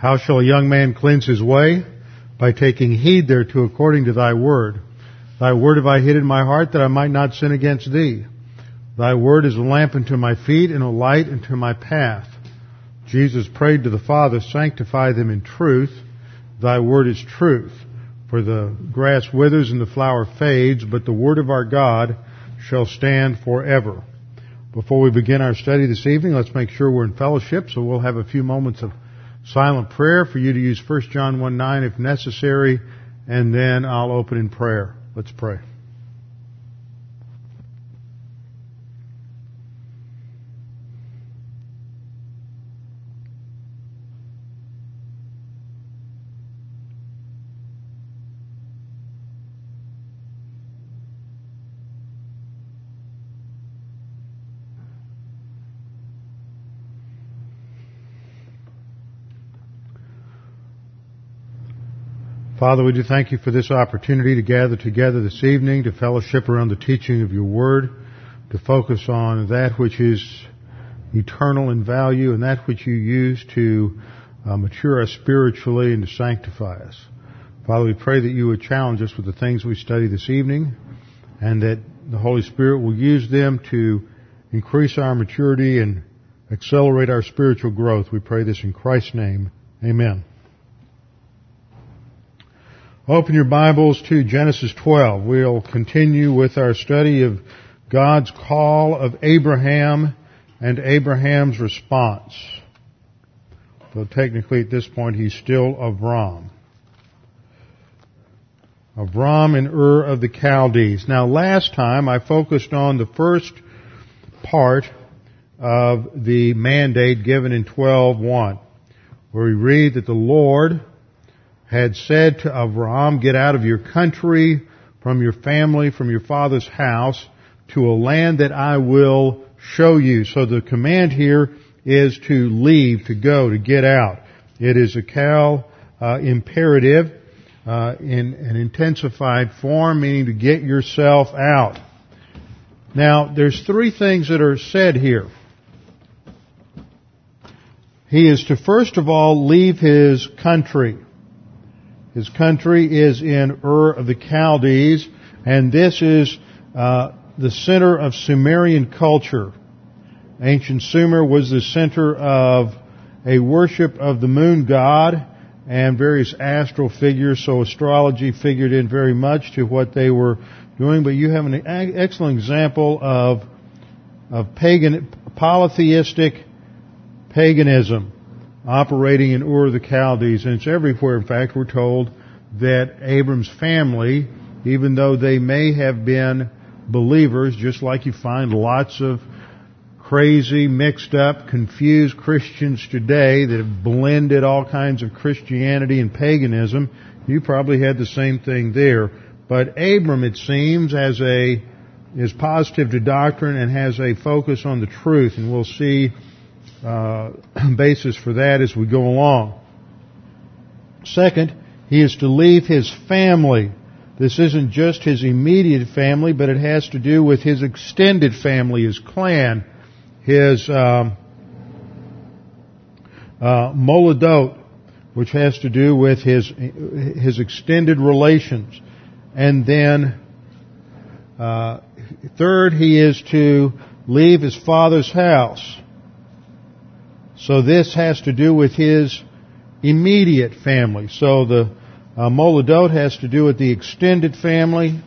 How shall a young man cleanse his way? By taking heed thereto according to thy word. Thy word have I hid in my heart that I might not sin against thee. Thy word is a lamp unto my feet and a light unto my path. Jesus prayed to the Father, sanctify them in truth. Thy word is truth. For the grass withers and the flower fades, but the word of our God shall stand forever. Before we begin our study this evening, let's make sure we're in fellowship, so we'll have a few moments of silent prayer for you to use 1 John 1 9 if necessary, and then I'll open in prayer. Let's pray. Father, we do thank you for this opportunity to gather together this evening to fellowship around the teaching of your word, to focus on that which is eternal in value and that which you use to uh, mature us spiritually and to sanctify us. Father, we pray that you would challenge us with the things we study this evening and that the Holy Spirit will use them to increase our maturity and accelerate our spiritual growth. We pray this in Christ's name. Amen. Open your Bibles to Genesis 12. We'll continue with our study of God's call of Abraham and Abraham's response. Though technically at this point he's still Avram. Avram and Ur of the Chaldees. Now last time I focused on the first part of the mandate given in 12.1 where we read that the Lord had said to Avram, get out of your country, from your family, from your father's house, to a land that I will show you. So the command here is to leave, to go, to get out. It is a Qal uh, imperative uh, in an intensified form, meaning to get yourself out. Now, there's three things that are said here. He is to first of all leave his country. His country is in Ur of the Chaldees, and this is uh, the center of Sumerian culture. Ancient Sumer was the center of a worship of the moon god and various astral figures, so astrology figured in very much to what they were doing. But you have an excellent example of of pagan polytheistic paganism operating in Ur the Chaldees, and it's everywhere. In fact, we're told that Abram's family, even though they may have been believers, just like you find lots of crazy, mixed up, confused Christians today that have blended all kinds of Christianity and paganism, you probably had the same thing there. But Abram, it seems, as a is positive to doctrine and has a focus on the truth, and we'll see uh, basis for that as we go along. Second, he is to leave his family. This isn't just his immediate family, but it has to do with his extended family, his clan, his um, uh, which has to do with his his extended relations, and then uh, third, he is to leave his father's house. So this has to do with his immediate family. So the uh, Moledot has to do with the extended family.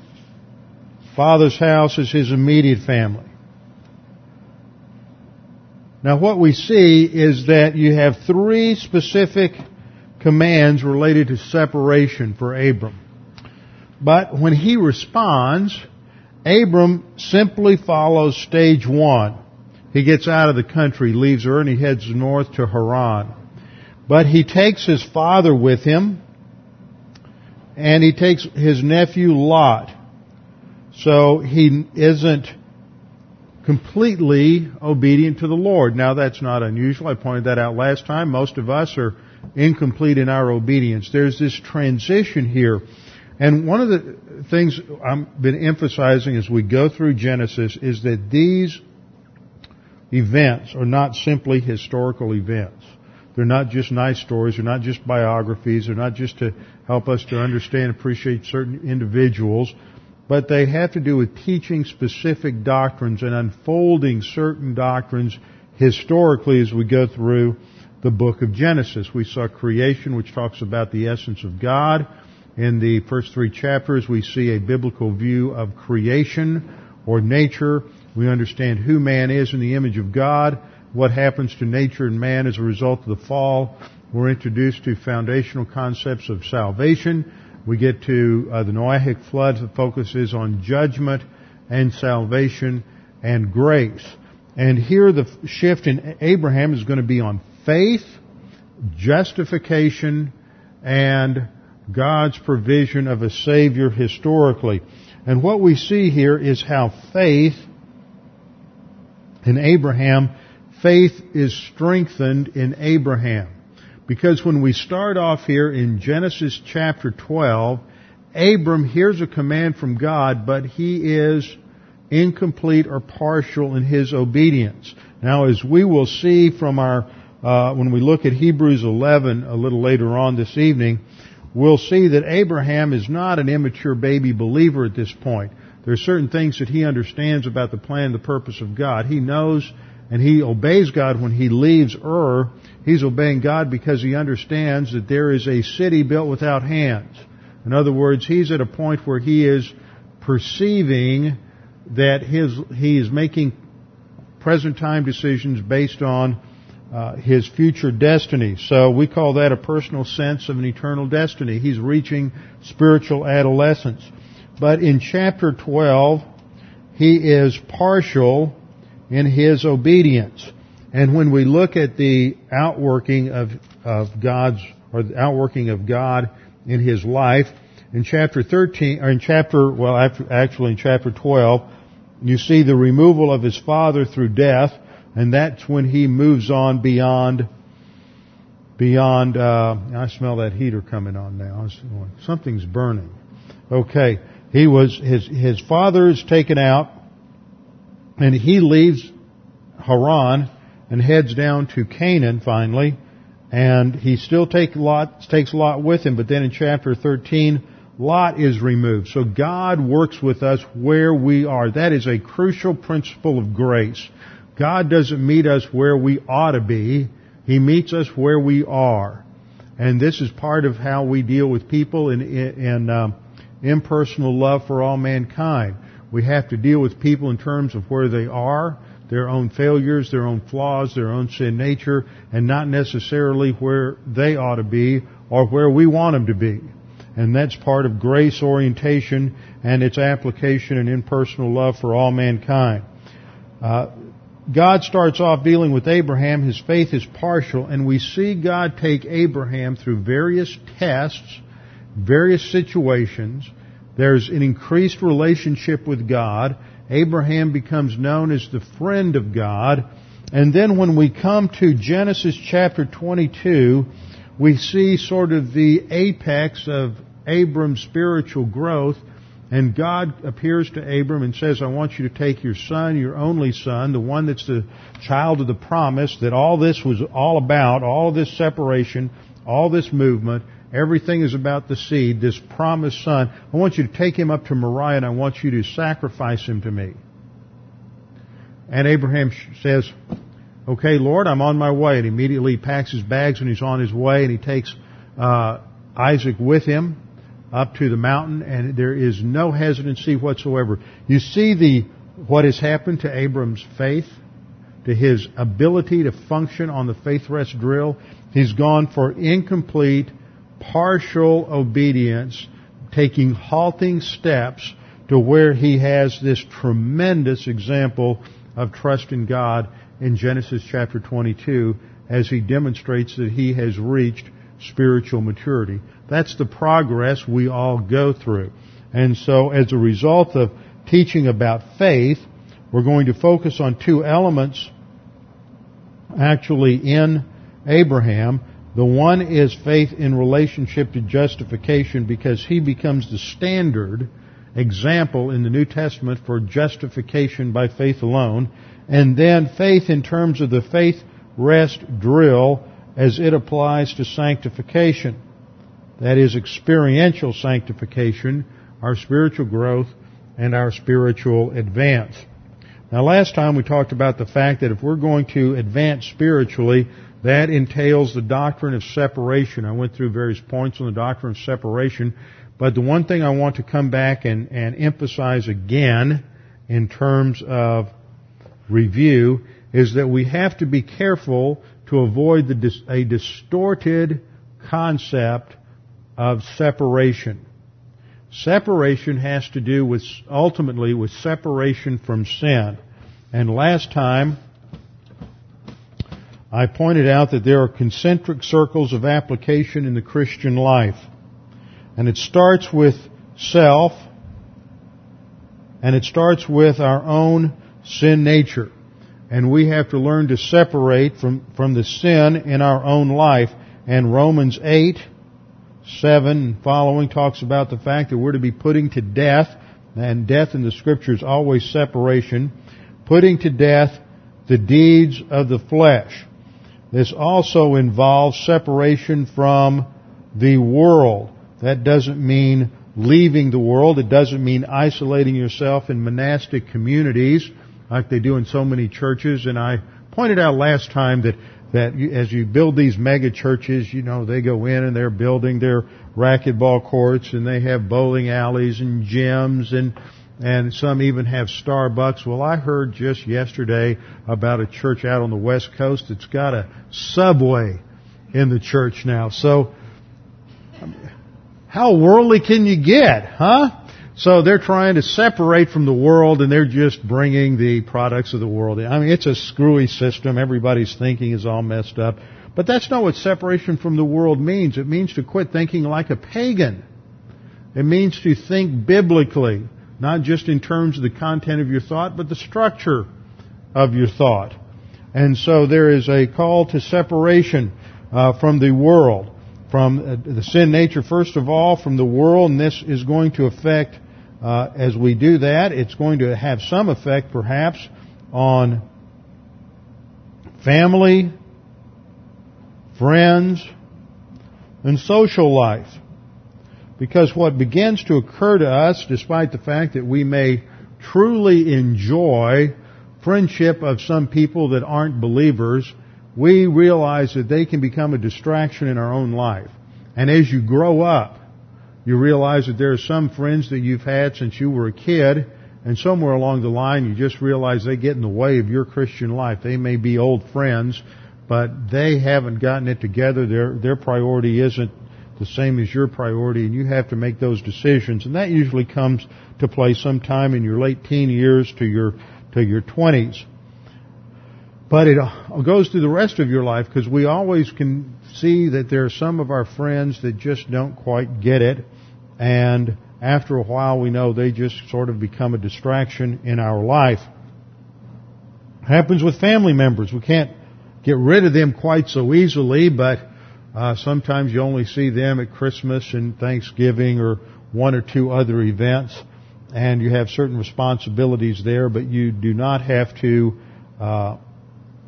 Father's house is his immediate family. Now what we see is that you have three specific commands related to separation for Abram. But when he responds, Abram simply follows stage one. He gets out of the country, leaves Ur, and he heads north to Haran. But he takes his father with him, and he takes his nephew Lot. So he isn't completely obedient to the Lord. Now that's not unusual. I pointed that out last time. Most of us are incomplete in our obedience. There's this transition here. And one of the things I've been emphasizing as we go through Genesis is that these events are not simply historical events. They're not just nice stories. They're not just biographies. They're not just to help us to understand, and appreciate certain individuals, but they have to do with teaching specific doctrines and unfolding certain doctrines historically as we go through the book of Genesis. We saw creation, which talks about the essence of God. In the first three chapters, we see a biblical view of creation or nature. We understand who man is in the image of God, what happens to nature and man as a result of the fall. We're introduced to foundational concepts of salvation. We get to uh, the Noahic flood that focuses on judgment and salvation and grace. And here the shift in Abraham is going to be on faith, justification, and God's provision of a Savior historically. And what we see here is how faith in Abraham, faith is strengthened in Abraham. Because when we start off here in Genesis chapter 12, Abram hears a command from God, but he is incomplete or partial in his obedience. Now, as we will see from our, uh, when we look at Hebrews 11 a little later on this evening, we'll see that Abraham is not an immature baby believer at this point. There are certain things that he understands about the plan the purpose of God. He knows and he obeys God when he leaves Ur. He's obeying God because he understands that there is a city built without hands. In other words, he's at a point where he is perceiving that his, he is making present time decisions based on uh, his future destiny. So we call that a personal sense of an eternal destiny. He's reaching spiritual adolescence. But in chapter 12, he is partial in his obedience. And when we look at the outworking of, of God's, or the outworking of God in his life, in chapter 13, or in chapter, well, actually in chapter 12, you see the removal of his father through death, and that's when he moves on beyond beyond uh, I smell that heater coming on now. Something's burning. Okay. He was his his father is taken out and he leaves Haran and heads down to Canaan finally and he still take Lot takes Lot with him but then in chapter 13 Lot is removed. So God works with us where we are. That is a crucial principle of grace. God doesn't meet us where we ought to be. He meets us where we are. And this is part of how we deal with people in, in um, impersonal love for all mankind. We have to deal with people in terms of where they are, their own failures, their own flaws, their own sin nature, and not necessarily where they ought to be or where we want them to be. And that's part of grace orientation and its application and impersonal love for all mankind. Uh, God starts off dealing with Abraham. His faith is partial, and we see God take Abraham through various tests, various situations. There's an increased relationship with God. Abraham becomes known as the friend of God. And then when we come to Genesis chapter 22, we see sort of the apex of Abram's spiritual growth and God appears to Abram and says, I want you to take your son, your only son, the one that's the child of the promise, that all this was all about, all this separation, all this movement, everything is about the seed, this promised son. I want you to take him up to Moriah and I want you to sacrifice him to me. And Abraham says, okay, Lord, I'm on my way. And immediately he packs his bags and he's on his way and he takes uh, Isaac with him up to the mountain and there is no hesitancy whatsoever. You see the, what has happened to Abram's faith, to his ability to function on the faith rest drill. He's gone for incomplete, partial obedience, taking halting steps to where he has this tremendous example of trust in God in Genesis chapter 22 as he demonstrates that he has reached spiritual maturity. That's the progress we all go through. And so as a result of teaching about faith, we're going to focus on two elements actually in Abraham. The one is faith in relationship to justification because he becomes the standard example in the New Testament for justification by faith alone. And then faith in terms of the faith rest drill as it applies to sanctification. That is experiential sanctification, our spiritual growth, and our spiritual advance. Now last time we talked about the fact that if we're going to advance spiritually, that entails the doctrine of separation. I went through various points on the doctrine of separation, but the one thing I want to come back and, and emphasize again in terms of review is that we have to be careful to avoid the, a distorted concept of separation. Separation has to do with, ultimately, with separation from sin. And last time, I pointed out that there are concentric circles of application in the Christian life. And it starts with self, and it starts with our own sin nature. And we have to learn to separate from, from the sin in our own life. And Romans 8, 7 and following talks about the fact that we're to be putting to death, and death in the scriptures always separation, putting to death the deeds of the flesh. This also involves separation from the world. That doesn't mean leaving the world. It doesn't mean isolating yourself in monastic communities like they do in so many churches. And I pointed out last time that that you, as you build these mega churches, you know, they go in and they're building their racquetball courts and they have bowling alleys and gyms and and some even have Starbucks. Well, I heard just yesterday about a church out on the West Coast that's got a subway in the church now. So, how worldly can you get, huh? So they're trying to separate from the world and they're just bringing the products of the world in. I mean, it's a screwy system. Everybody's thinking is all messed up. But that's not what separation from the world means. It means to quit thinking like a pagan. It means to think biblically, not just in terms of the content of your thought, but the structure of your thought. And so there is a call to separation uh, from the world, from uh, the sin nature first of all, from the world, and this is going to affect uh, as we do that, it's going to have some effect perhaps on family, friends, and social life. Because what begins to occur to us, despite the fact that we may truly enjoy friendship of some people that aren't believers, we realize that they can become a distraction in our own life. And as you grow up, you realize that there are some friends that you've had since you were a kid, and somewhere along the line you just realize they get in the way of your Christian life. They may be old friends, but they haven't gotten it together. Their, their priority isn't the same as your priority, and you have to make those decisions. And that usually comes to play sometime in your late teen years to your, to your twenties. But it uh, goes through the rest of your life because we always can see that there are some of our friends that just don't quite get it. And after a while, we know they just sort of become a distraction in our life. It happens with family members. We can't get rid of them quite so easily, but uh, sometimes you only see them at Christmas and Thanksgiving or one or two other events, and you have certain responsibilities there, but you do not have to uh,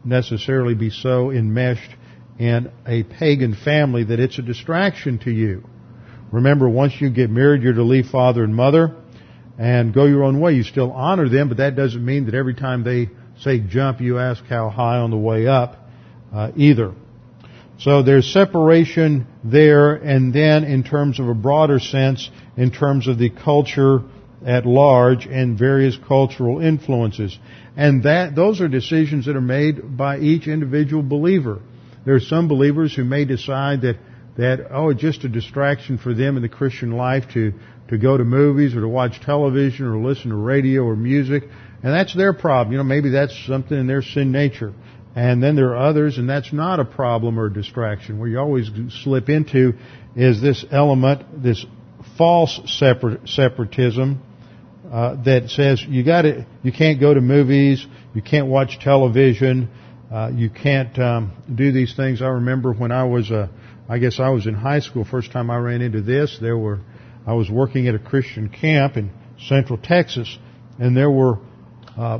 necessarily be so enmeshed in a pagan family that it's a distraction to you. Remember, once you get married, you're to leave father and mother and go your own way. You still honor them, but that doesn't mean that every time they say jump, you ask how high on the way up uh, either. So there's separation there, and then in terms of a broader sense, in terms of the culture at large and various cultural influences. And that, those are decisions that are made by each individual believer. There are some believers who may decide that, that, oh, it's just a distraction for them in the Christian life to, to go to movies or to watch television or listen to radio or music. And that's their problem. You know, maybe that's something in their sin nature. And then there are others, and that's not a problem or a distraction. Where you always slip into is this element, this false separatism uh, that says you got to, you can't go to movies, you can't watch television, uh, you can't um, do these things. I remember when I was, uh, I guess I was in high school. First time I ran into this, there were, I was working at a Christian camp in Central Texas, and there were uh,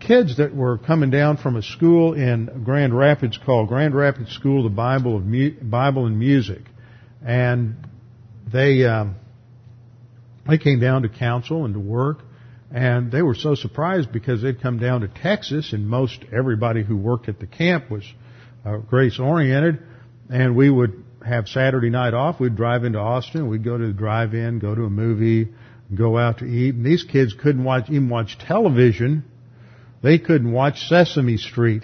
kids that were coming down from a school in Grand Rapids called Grand Rapids School the Bible of Mu- Bible and Music, and they um, they came down to counsel and to work, and they were so surprised because they'd come down to Texas, and most everybody who worked at the camp was uh, grace oriented, and we would have Saturday night off. We'd drive into Austin. We'd go to the drive-in, go to a movie, go out to eat. And these kids couldn't watch even watch television. They couldn't watch Sesame Street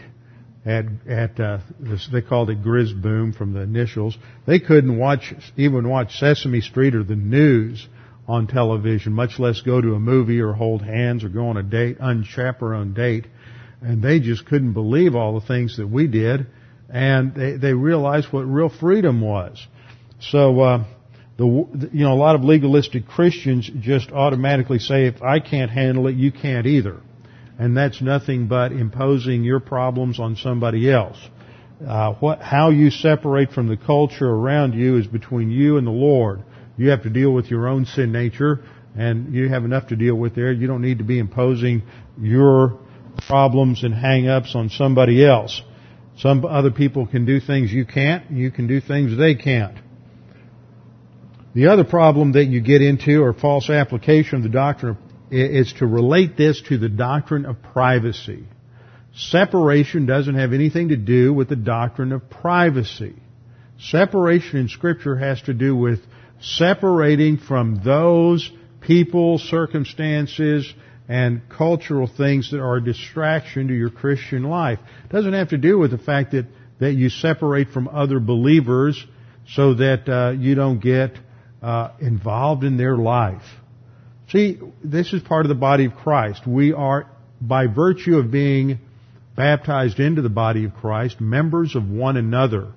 at at uh, this, they called it Grizz Boom from the initials. They couldn't watch even watch Sesame Street or the news on television, much less go to a movie or hold hands or go on a date, unchaperoned date. And they just couldn't believe all the things that we did, and they they realized what real freedom was. So. Uh, the, you know, a lot of legalistic Christians just automatically say, if I can't handle it, you can't either. And that's nothing but imposing your problems on somebody else. Uh, what, how you separate from the culture around you is between you and the Lord. You have to deal with your own sin nature, and you have enough to deal with there. You don't need to be imposing your problems and hang-ups on somebody else. Some other people can do things you can't. And you can do things they can't. The other problem that you get into, or false application of the doctrine, is to relate this to the doctrine of privacy. Separation doesn't have anything to do with the doctrine of privacy. Separation in scripture has to do with separating from those people, circumstances, and cultural things that are a distraction to your Christian life. It doesn't have to do with the fact that, that you separate from other believers so that uh, you don't get uh, involved in their life. See, this is part of the body of Christ. We are, by virtue of being baptized into the body of Christ, members of one another.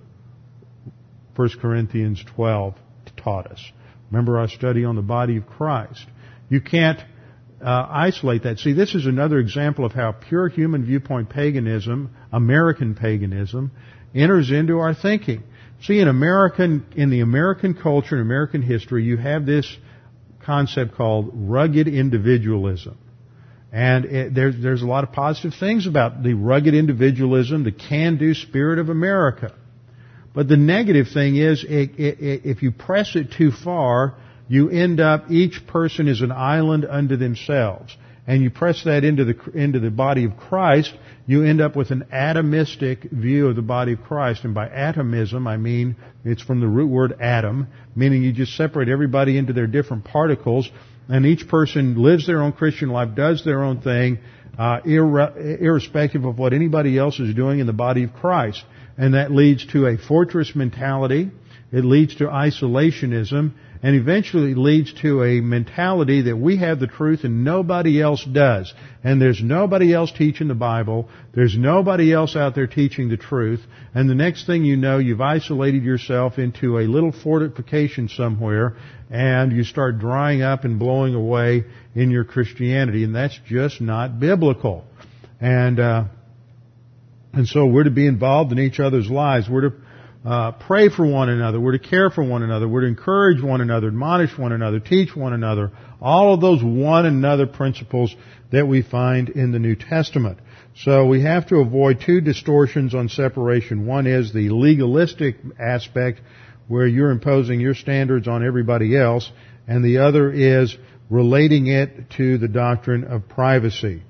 1 Corinthians 12 taught us. Remember our study on the body of Christ. You can't uh, isolate that. See, this is another example of how pure human viewpoint paganism, American paganism, enters into our thinking. See, in American, in the American culture and American history, you have this concept called rugged individualism. And it, there's, there's a lot of positive things about the rugged individualism, the can-do spirit of America. But the negative thing is, it, it, if you press it too far, you end up, each person is an island unto themselves and you press that into the, into the body of Christ, you end up with an atomistic view of the body of Christ. And by atomism, I mean, it's from the root word atom, meaning you just separate everybody into their different particles, and each person lives their own Christian life, does their own thing, uh, irrespective of what anybody else is doing in the body of Christ. And that leads to a fortress mentality. It leads to isolationism and eventually leads to a mentality that we have the truth and nobody else does. And there's nobody else teaching the Bible. There's nobody else out there teaching the truth. And the next thing you know, you've isolated yourself into a little fortification somewhere and you start drying up and blowing away in your Christianity. And that's just not biblical. And, uh, and so we're to be involved in each other's lives. We're to uh, pray for one another. We're to care for one another. We're to encourage one another, admonish one another, teach one another. All of those one another principles that we find in the New Testament. So we have to avoid two distortions on separation. One is the legalistic aspect where you're imposing your standards on everybody else, and the other is relating it to the doctrine of privacy.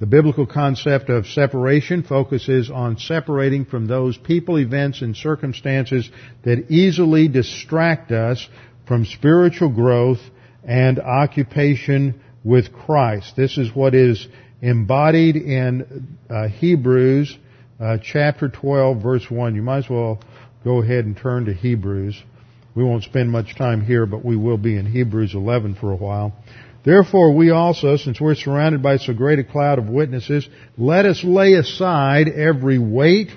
The biblical concept of separation focuses on separating from those people, events, and circumstances that easily distract us from spiritual growth and occupation with Christ. This is what is embodied in uh, Hebrews uh, chapter 12 verse 1. You might as well go ahead and turn to Hebrews. We won't spend much time here, but we will be in Hebrews 11 for a while. Therefore we also, since we're surrounded by so great a cloud of witnesses, let us lay aside every weight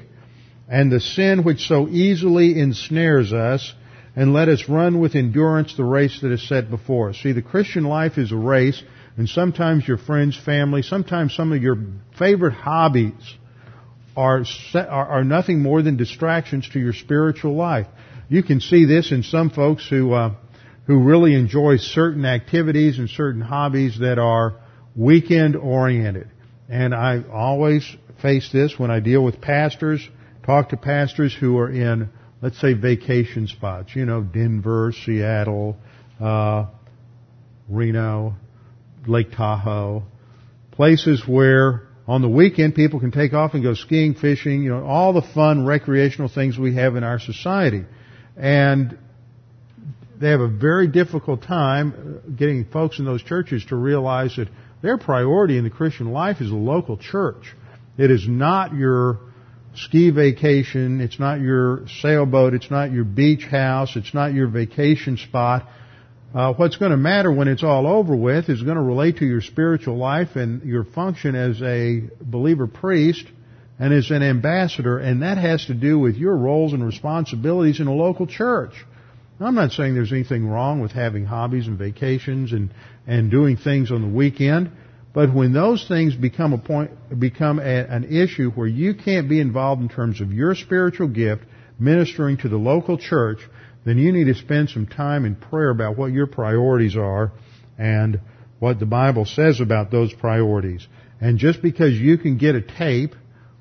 and the sin which so easily ensnares us, and let us run with endurance the race that is set before us. See, the Christian life is a race, and sometimes your friends, family, sometimes some of your favorite hobbies are, are, nothing more than distractions to your spiritual life. You can see this in some folks who uh, who really enjoy certain activities and certain hobbies that are weekend oriented. and I always face this when I deal with pastors, talk to pastors who are in, let's say, vacation spots, you know, Denver, Seattle, uh, Reno, Lake Tahoe, places where on the weekend people can take off and go skiing, fishing, you know, all the fun recreational things we have in our society. And they have a very difficult time getting folks in those churches to realize that their priority in the Christian life is a local church. It is not your ski vacation, it's not your sailboat, it's not your beach house, it's not your vacation spot. Uh, what's going to matter when it's all over with is going to relate to your spiritual life and your function as a believer priest and as an ambassador, and that has to do with your roles and responsibilities in a local church. I'm not saying there's anything wrong with having hobbies and vacations and, and doing things on the weekend, but when those things become a point, become a, an issue where you can't be involved in terms of your spiritual gift ministering to the local church, then you need to spend some time in prayer about what your priorities are and what the Bible says about those priorities. And just because you can get a tape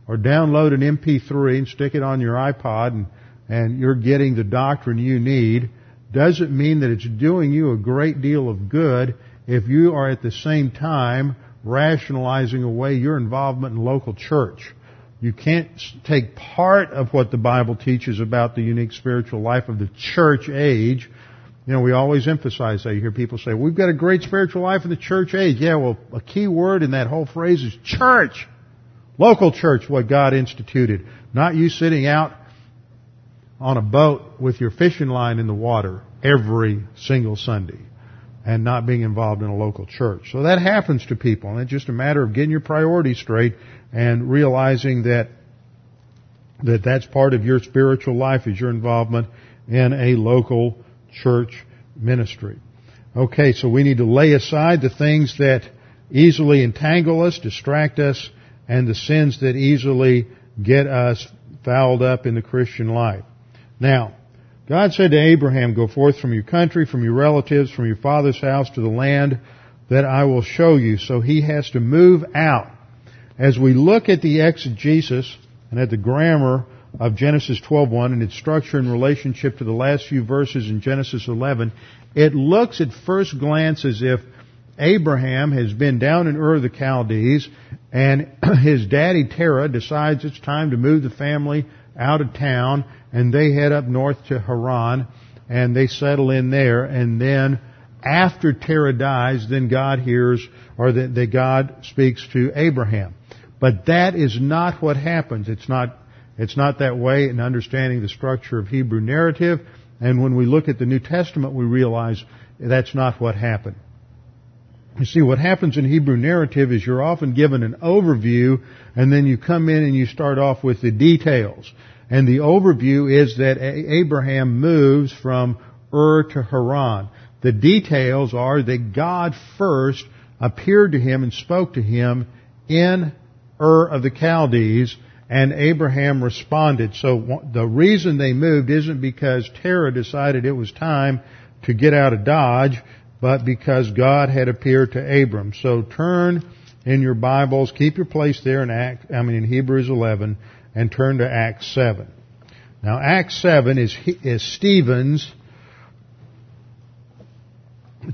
or download an MP3 and stick it on your iPod and and you're getting the doctrine you need doesn't mean that it's doing you a great deal of good if you are at the same time rationalizing away your involvement in local church. You can't take part of what the Bible teaches about the unique spiritual life of the church age. You know, we always emphasize that. You hear people say, we've got a great spiritual life in the church age. Yeah, well, a key word in that whole phrase is church. Local church, what God instituted. Not you sitting out on a boat with your fishing line in the water every single Sunday and not being involved in a local church. So that happens to people and it's just a matter of getting your priorities straight and realizing that that that's part of your spiritual life is your involvement in a local church ministry. Okay, so we need to lay aside the things that easily entangle us, distract us, and the sins that easily get us fouled up in the Christian life. Now, God said to Abraham, Go forth from your country, from your relatives, from your father's house to the land that I will show you. So he has to move out. As we look at the exegesis and at the grammar of Genesis 12.1 and its structure in relationship to the last few verses in Genesis 11, it looks at first glance as if Abraham has been down in Ur of the Chaldees and his daddy Terah decides it's time to move the family out of town and they head up north to Haran and they settle in there and then after Terah dies, then God hears or that God speaks to Abraham. But that is not what happens. It's not, it's not that way in understanding the structure of Hebrew narrative. And when we look at the New Testament, we realize that's not what happened. You see, what happens in Hebrew narrative is you're often given an overview and then you come in and you start off with the details. And the overview is that Abraham moves from Ur to Haran. The details are that God first appeared to him and spoke to him in Ur of the Chaldees and Abraham responded. So the reason they moved isn't because Terah decided it was time to get out of Dodge, but because God had appeared to Abram. So turn in your Bibles, keep your place there in Act, I mean in Hebrews 11, and turn to Acts 7. Now Acts 7 is, is Stephen's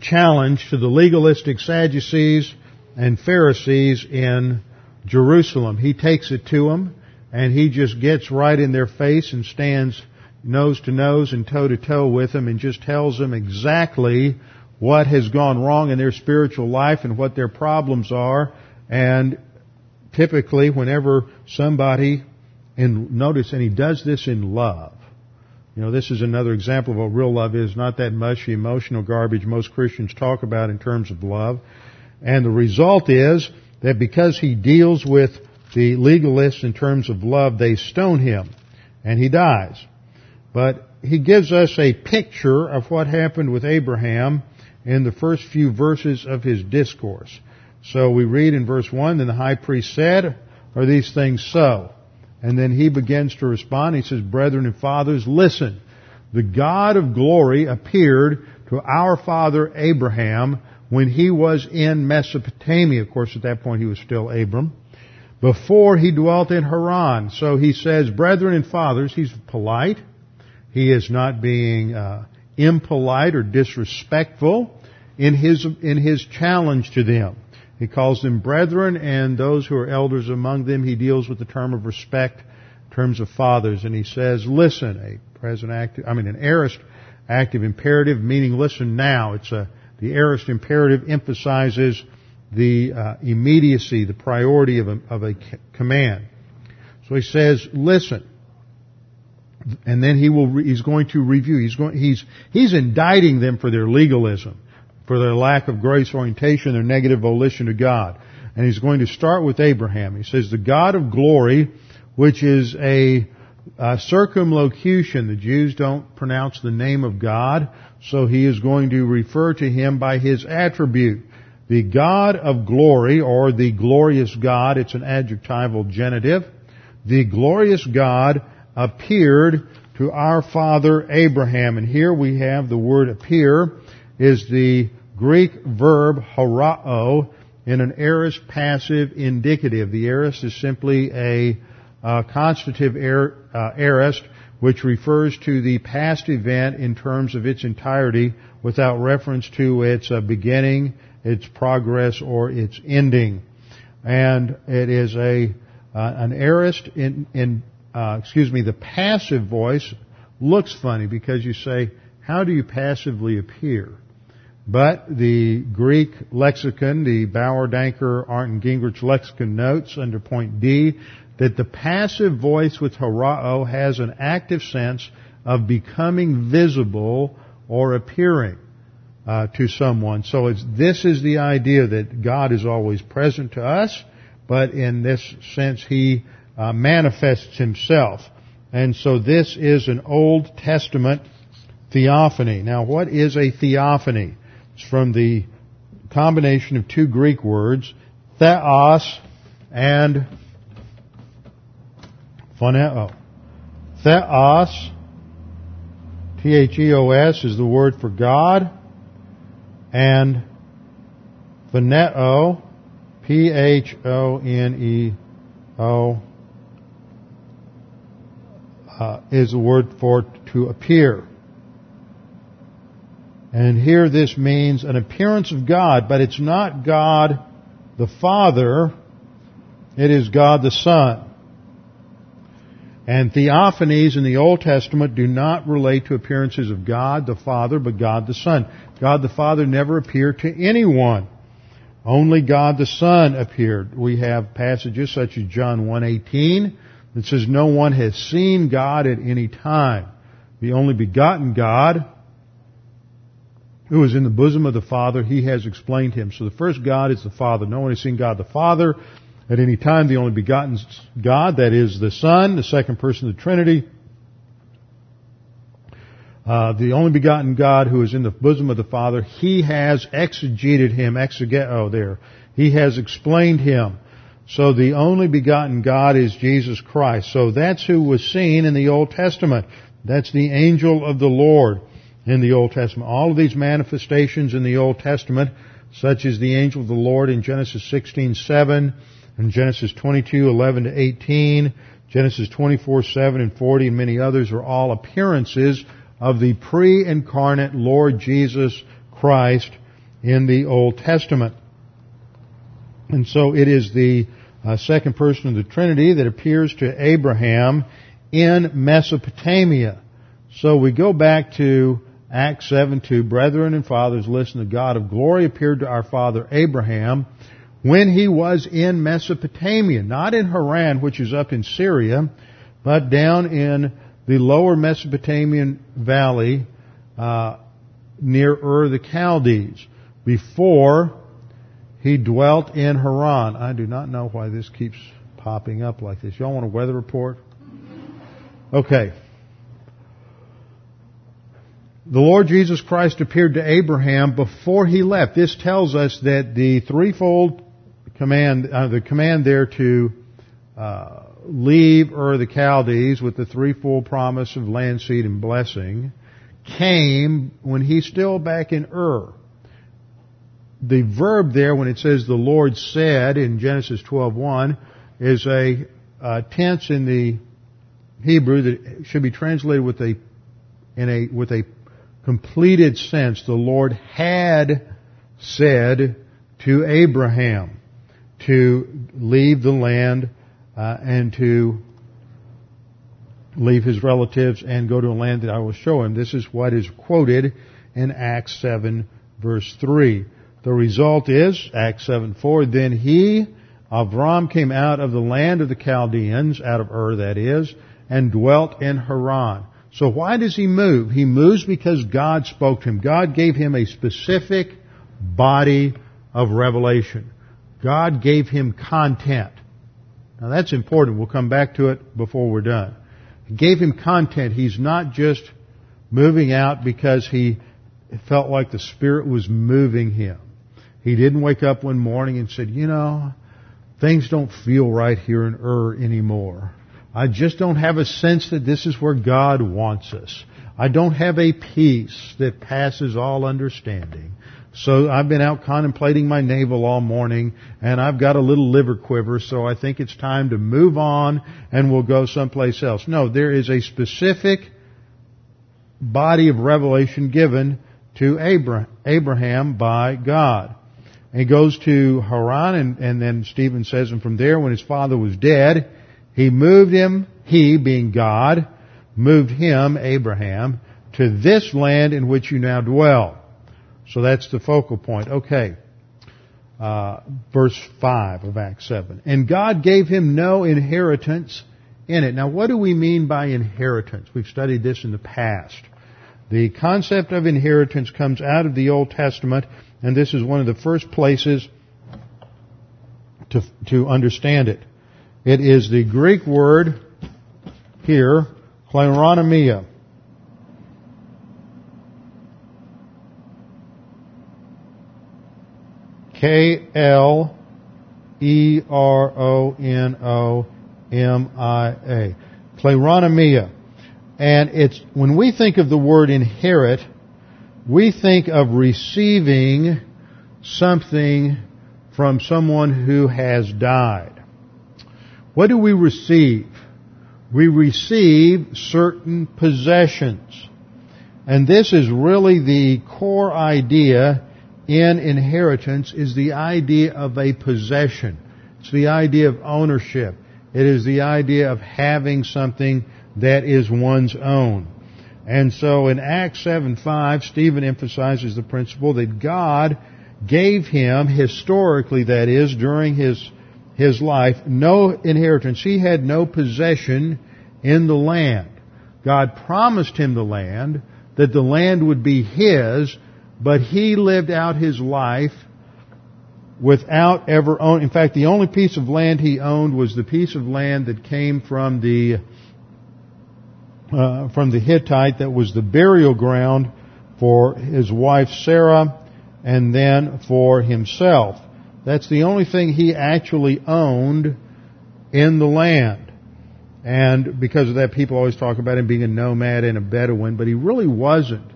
challenge to the legalistic Sadducees and Pharisees in Jerusalem. He takes it to them and he just gets right in their face and stands nose to nose and toe to toe with them and just tells them exactly what has gone wrong in their spiritual life and what their problems are. And typically whenever somebody and notice, and he does this in love. You know, this is another example of what real love is, not that mushy emotional garbage most Christians talk about in terms of love. And the result is that because he deals with the legalists in terms of love, they stone him and he dies. But he gives us a picture of what happened with Abraham in the first few verses of his discourse. So we read in verse 1, then the high priest said, are these things so? And then he begins to respond. He says, Brethren and fathers, listen. The God of glory appeared to our father Abraham when he was in Mesopotamia. Of course, at that point he was still Abram. before he dwelt in Haran. So he says, brethren and fathers, he's polite. He is not being uh, impolite or disrespectful in his, in his challenge to them. He calls them brethren and those who are elders among them. He deals with the term of respect, terms of fathers, and he says, listen, a present active, I mean an aorist active imperative, meaning listen now. It's a, the aorist imperative emphasizes the uh, immediacy, the priority of a, of a command. So he says, listen. And then he will, re- he's going to review, he's going, he's, he's indicting them for their legalism, for their lack of grace orientation, their negative volition to God. And he's going to start with Abraham. He says, the God of glory, which is a, a circumlocution. The Jews don't pronounce the name of God, so he is going to refer to him by his attribute the God of glory, or the glorious God, it's an adjectival genitive, the glorious God appeared to our father Abraham. And here we have the word appear is the Greek verb horao in an aorist passive indicative. The aorist is simply a uh, constative aor, uh, aorist which refers to the past event in terms of its entirety without reference to its uh, beginning its progress or its ending. And it is a uh, an aorist in, in uh, excuse me, the passive voice looks funny because you say, how do you passively appear? But the Greek lexicon, the Bauer, Danker, Arndt, and Gingrich lexicon notes under point D that the passive voice with horao has an active sense of becoming visible or appearing uh, to someone. So it's, this is the idea that God is always present to us, but in this sense He uh, manifests Himself. And so this is an Old Testament theophany. Now what is a theophany? It's from the combination of two Greek words, theos and phoneo. Theos, T-H-E-O-S, is the word for God and phoneo, P-H-O-N-E-O, uh, is the word for to appear. And here this means an appearance of God, but it's not God the Father, it is God the Son. And theophanies in the Old Testament do not relate to appearances of God the Father, but God the Son. God the Father never appeared to anyone. Only God the Son appeared. We have passages such as John 1.18 that says no one has seen God at any time. The only begotten God, who is in the bosom of the Father, He has explained Him. So the first God is the Father. No one has seen God the Father at any time the only begotten God, that is the Son, the second person of the Trinity, uh, the only begotten God who is in the bosom of the Father, He has exegeted Him, exegeo there. He has explained Him. So the only begotten God is Jesus Christ. So that's who was seen in the Old Testament. That's the angel of the Lord in the Old Testament. All of these manifestations in the Old Testament, such as the angel of the Lord in Genesis 16:7, and Genesis 22, 11 to 18, Genesis 24, 7 and 40 and many others are all appearances of the pre-incarnate Lord Jesus Christ in the Old Testament. And so it is the uh, second person of the Trinity that appears to Abraham in Mesopotamia. So we go back to Acts 7 2, brethren and fathers, listen, the God of glory appeared to our father Abraham when he was in Mesopotamia, not in Haran, which is up in Syria, but down in the lower Mesopotamian valley uh, near Ur the Chaldees, before he dwelt in Haran. I do not know why this keeps popping up like this. Y'all want a weather report? Okay. The Lord Jesus Christ appeared to Abraham before he left. This tells us that the threefold command, uh, the command there to uh, leave Ur the Chaldees with the threefold promise of land, seed, and blessing came when he's still back in Ur. The verb there, when it says the Lord said in Genesis 12:1, is a uh, tense in the Hebrew that should be translated with a in a with a completed sense. The Lord had said to Abraham to leave the land uh, and to leave his relatives and go to a land that I will show him. This is what is quoted in Acts 7 verse 3. The result is, Acts 7 4, then he, Avram, came out of the land of the Chaldeans, out of Ur that is, and dwelt in Haran. So why does he move? He moves because God spoke to him. God gave him a specific body of revelation. God gave him content. Now that's important. We'll come back to it before we're done. He gave him content. He's not just moving out because he felt like the Spirit was moving him. He didn't wake up one morning and said, you know, things don't feel right here in Ur anymore. I just don't have a sense that this is where God wants us. I don't have a peace that passes all understanding. So I've been out contemplating my navel all morning and I've got a little liver quiver so I think it's time to move on and we'll go someplace else. No, there is a specific body of revelation given to Abraham by God. And he goes to Haran and, and then Stephen says, and from there when his father was dead, he moved him, he being God, moved him, Abraham, to this land in which you now dwell. So that's the focal point. Okay. Uh, verse 5 of Acts 7. And God gave him no inheritance in it. Now what do we mean by inheritance? We've studied this in the past. The concept of inheritance comes out of the Old Testament, and this is one of the first places to, to understand it. It is the Greek word here, kleronomia. K L E R O N O M I A. Kleronomia. And it's, when we think of the word inherit, we think of receiving something from someone who has died. What do we receive? We receive certain possessions. And this is really the core idea in inheritance is the idea of a possession. It's the idea of ownership. It is the idea of having something that is one's own. And so in Acts 7:5, Stephen emphasizes the principle that God gave him, historically that is, during his his life, no inheritance. He had no possession in the land. God promised him the land, that the land would be his, but he lived out his life without ever owning. In fact, the only piece of land he owned was the piece of land that came from the uh, from the Hittite that was the burial ground for his wife Sarah and then for himself. That's the only thing he actually owned in the land. And because of that, people always talk about him being a nomad and a Bedouin, but he really wasn't.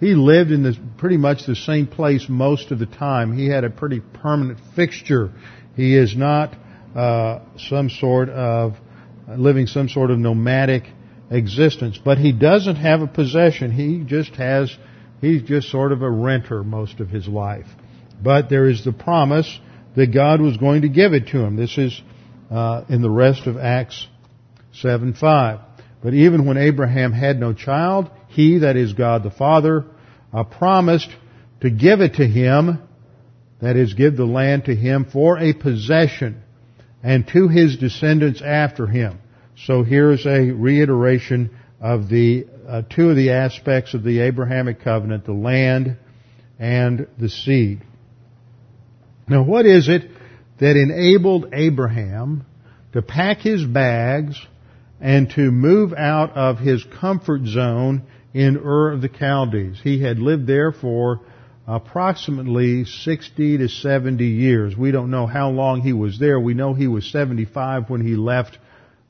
He lived in this, pretty much the same place most of the time. He had a pretty permanent fixture. He is not uh, some sort of living some sort of nomadic existence, but he doesn't have a possession. He just has, he's just sort of a renter most of his life. But there is the promise that God was going to give it to him. This is uh, in the rest of Acts 7 5. But even when Abraham had no child, he, that is God the Father, uh, promised to give it to him, that is, give the land to him for a possession, and to his descendants after him. So here's a reiteration of the uh, two of the aspects of the Abrahamic covenant, the land and the seed. Now what is it that enabled Abraham to pack his bags and to move out of his comfort zone in Ur of the Chaldees? He had lived there for approximately 60 to 70 years. We don't know how long he was there. We know he was 75 when he left,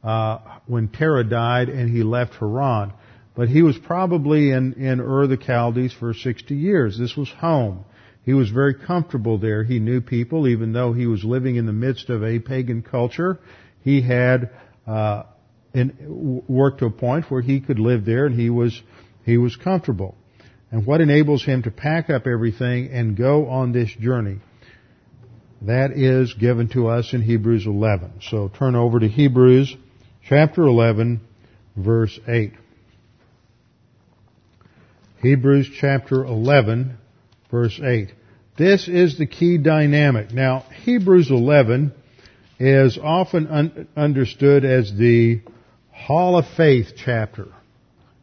uh, when Terah died and he left Haran. But he was probably in, in Ur the Chaldees for 60 years. This was home. He was very comfortable there. He knew people, even though he was living in the midst of a pagan culture. he had uh, in, worked to a point where he could live there and he was he was comfortable. And what enables him to pack up everything and go on this journey? That is given to us in Hebrews 11. So turn over to Hebrews chapter 11 verse 8. Hebrews chapter 11 verse 8. This is the key dynamic. Now, Hebrews 11 is often un- understood as the Hall of Faith chapter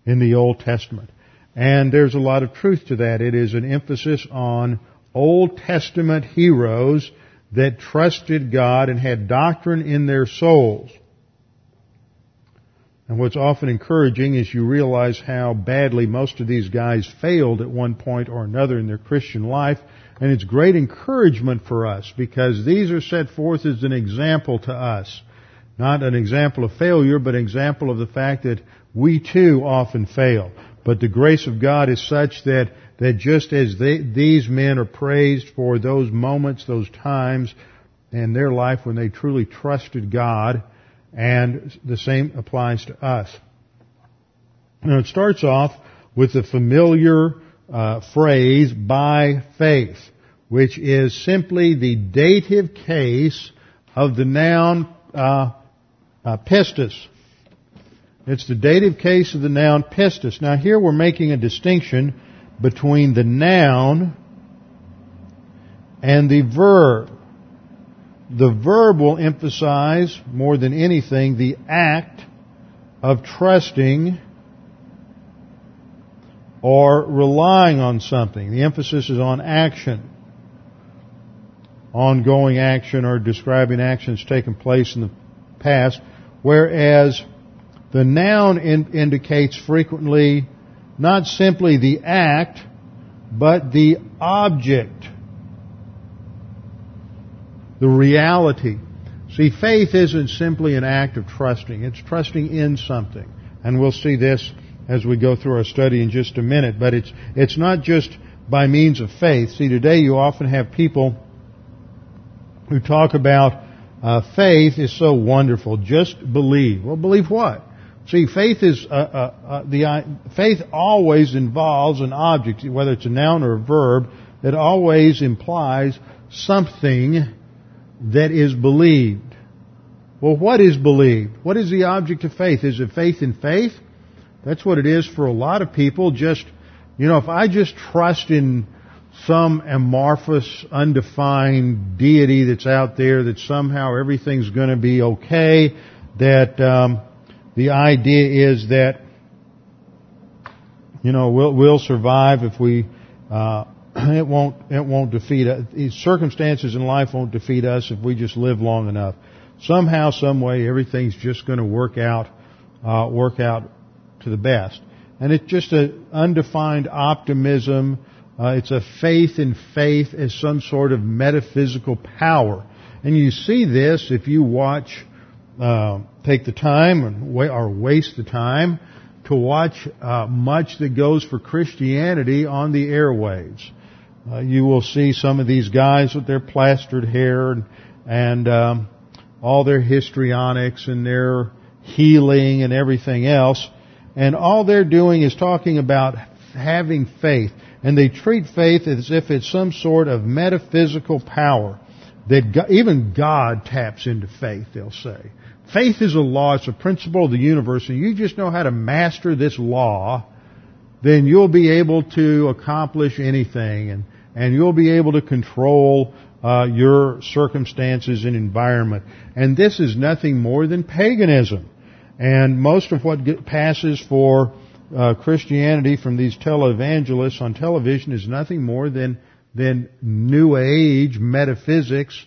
in the Old Testament. And there's a lot of truth to that. It is an emphasis on Old Testament heroes that trusted God and had doctrine in their souls. And what's often encouraging is you realize how badly most of these guys failed at one point or another in their Christian life. And it's great encouragement for us because these are set forth as an example to us. Not an example of failure, but an example of the fact that we too often fail. But the grace of God is such that, that just as they, these men are praised for those moments, those times in their life when they truly trusted God, and the same applies to us. Now it starts off with the familiar uh, phrase by faith, which is simply the dative case of the noun uh, uh, pistis. It's the dative case of the noun pistis. Now here we're making a distinction between the noun and the verb the verb will emphasize more than anything the act of trusting or relying on something. The emphasis is on action. Ongoing action or describing actions taken place in the past, whereas the noun in, indicates frequently not simply the act, but the object the reality. See, faith isn't simply an act of trusting. It's trusting in something. And we'll see this as we go through our study in just a minute. But it's, it's not just by means of faith. See, today you often have people who talk about uh, faith is so wonderful. Just believe. Well, believe what? See, faith is uh, uh, uh the uh, faith always involves an object, whether it's a noun or a verb. It always implies something that is believed. Well, what is believed? What is the object of faith? Is it faith in faith? That's what it is for a lot of people. Just, you know, if I just trust in some amorphous, undefined deity that's out there, that somehow everything's going to be okay, that um, the idea is that, you know, we'll, we'll survive if we uh, it won't it won't defeat us. Circumstances in life won't defeat us if we just live long enough. Somehow, some way, everything's just going to work out uh, work out to the best. And it's just an undefined optimism. Uh, it's a faith in faith as some sort of metaphysical power. And you see this if you watch, uh, take the time or waste the time to watch uh, much that goes for Christianity on the airwaves. Uh, you will see some of these guys with their plastered hair and, and um, all their histrionics and their healing and everything else. And all they're doing is talking about having faith. And they treat faith as if it's some sort of metaphysical power that God, even God taps into faith, they'll say. Faith is a law, it's a principle of the universe, and you just know how to master this law, then you'll be able to accomplish anything. And and you'll be able to control uh, your circumstances and environment. And this is nothing more than paganism. And most of what get, passes for uh, Christianity from these televangelists on television is nothing more than than New Age metaphysics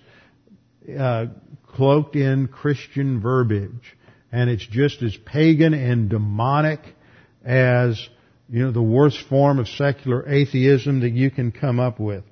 uh, cloaked in Christian verbiage, and it's just as pagan and demonic as you know, the worst form of secular atheism that you can come up with.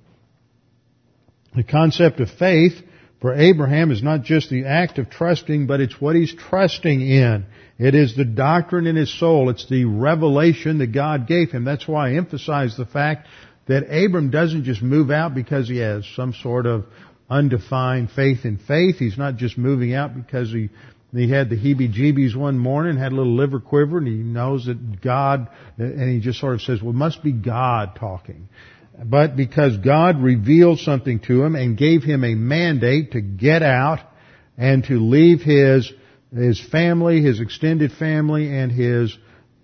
The concept of faith for Abraham is not just the act of trusting, but it's what he's trusting in. It is the doctrine in his soul. It's the revelation that God gave him. That's why I emphasize the fact that Abram doesn't just move out because he has some sort of undefined faith in faith. He's not just moving out because he he had the heebie-jeebies one morning, had a little liver quiver, and he knows that God, and he just sort of says, well, it must be God talking. But because God revealed something to him and gave him a mandate to get out and to leave his, his family, his extended family, and his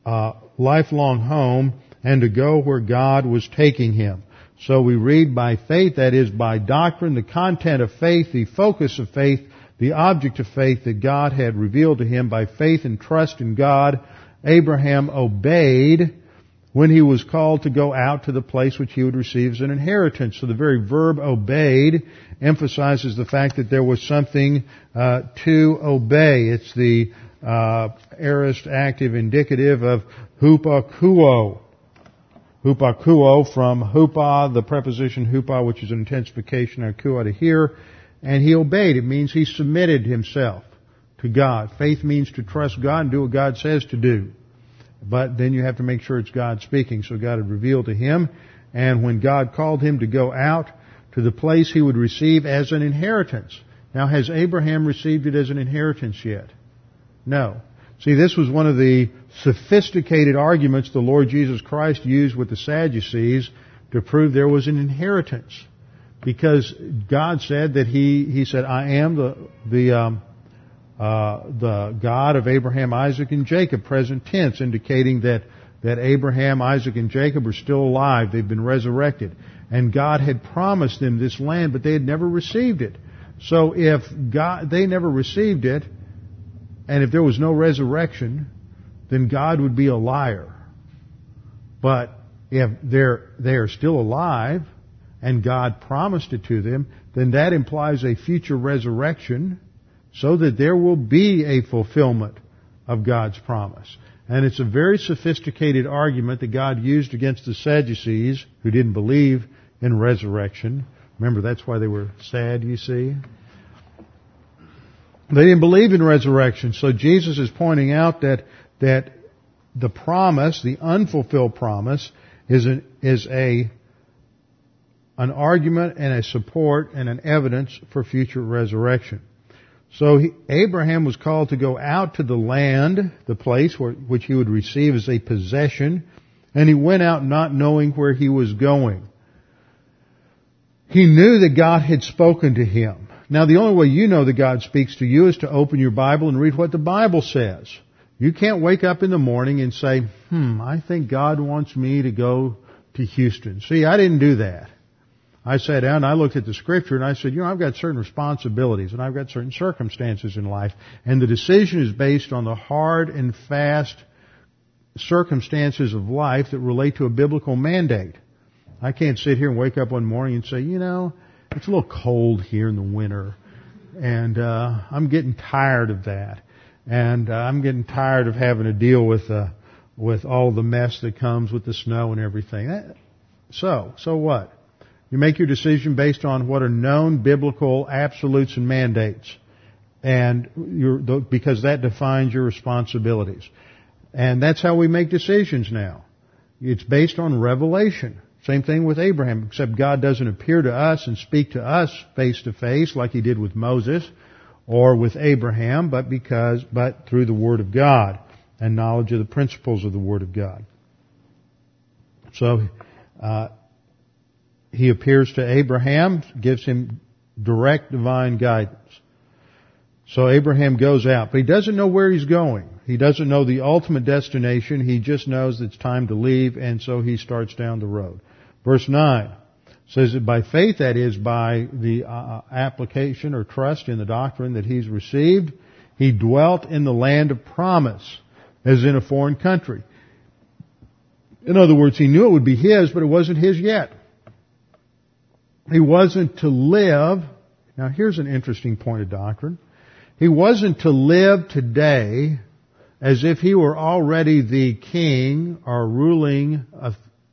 uh, lifelong home, and to go where God was taking him. So we read by faith, that is by doctrine, the content of faith, the focus of faith, the object of faith that God had revealed to him by faith and trust in God. Abraham obeyed when he was called to go out to the place which he would receive as an inheritance. So the very verb obeyed emphasizes the fact that there was something uh, to obey. It's the uh, aorist active indicative of hupakuo. Hupakuo from hupa, the preposition hupa, which is an intensification of kuo to hear, and he obeyed. It means he submitted himself to God. Faith means to trust God and do what God says to do. But then you have to make sure it's God speaking. So God had revealed to him, and when God called him to go out to the place he would receive as an inheritance. Now, has Abraham received it as an inheritance yet? No. See, this was one of the sophisticated arguments the Lord Jesus Christ used with the Sadducees to prove there was an inheritance. Because God said that He, He said, I am the, the, um, uh, the God of Abraham, Isaac, and Jacob, present tense, indicating that, that Abraham, Isaac, and Jacob are still alive. They've been resurrected. And God had promised them this land, but they had never received it. So if God, they never received it, and if there was no resurrection, then God would be a liar. But if they're, they are still alive, and God promised it to them, then that implies a future resurrection, so that there will be a fulfillment of God's promise. And it's a very sophisticated argument that God used against the Sadducees, who didn't believe in resurrection. Remember, that's why they were sad, you see. They didn't believe in resurrection. So Jesus is pointing out that, that the promise, the unfulfilled promise, is an, is a, an argument and a support and an evidence for future resurrection. So he, Abraham was called to go out to the land, the place where, which he would receive as a possession, and he went out not knowing where he was going. He knew that God had spoken to him. Now the only way you know that God speaks to you is to open your Bible and read what the Bible says. You can't wake up in the morning and say, hmm, I think God wants me to go to Houston. See, I didn't do that. I sat down and I looked at the scripture and I said, you know, I've got certain responsibilities and I've got certain circumstances in life and the decision is based on the hard and fast circumstances of life that relate to a biblical mandate. I can't sit here and wake up one morning and say, you know, it's a little cold here in the winter, and uh, I'm getting tired of that, and uh, I'm getting tired of having to deal with uh, with all the mess that comes with the snow and everything. So, so what? You make your decision based on what are known biblical absolutes and mandates, and because that defines your responsibilities. And that's how we make decisions now. It's based on revelation. Same thing with Abraham, except God doesn't appear to us and speak to us face to face like he did with Moses or with Abraham, but because, but through the Word of God and knowledge of the principles of the Word of God. So, uh, he appears to Abraham, gives him direct divine guidance. So Abraham goes out, but he doesn't know where he's going. He doesn't know the ultimate destination. He just knows it's time to leave, and so he starts down the road. Verse 9 says that by faith, that is by the uh, uh, application or trust in the doctrine that he's received, he dwelt in the land of promise as in a foreign country. In other words, he knew it would be his, but it wasn't his yet. He wasn't to live. Now here's an interesting point of doctrine. He wasn't to live today as if he were already the king or ruling,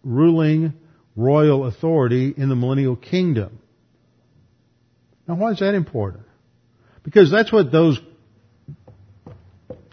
ruling royal authority in the millennial kingdom. Now why is that important? Because that's what those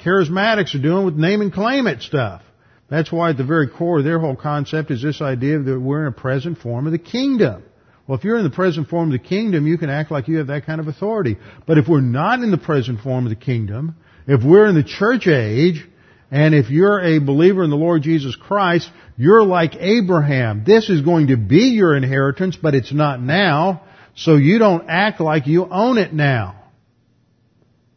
charismatics are doing with name and claim it stuff. That's why at the very core of their whole concept is this idea that we're in a present form of the kingdom. Well, if you're in the present form of the kingdom, you can act like you have that kind of authority. But if we're not in the present form of the kingdom, If we're in the church age, and if you're a believer in the Lord Jesus Christ, you're like Abraham. This is going to be your inheritance, but it's not now, so you don't act like you own it now.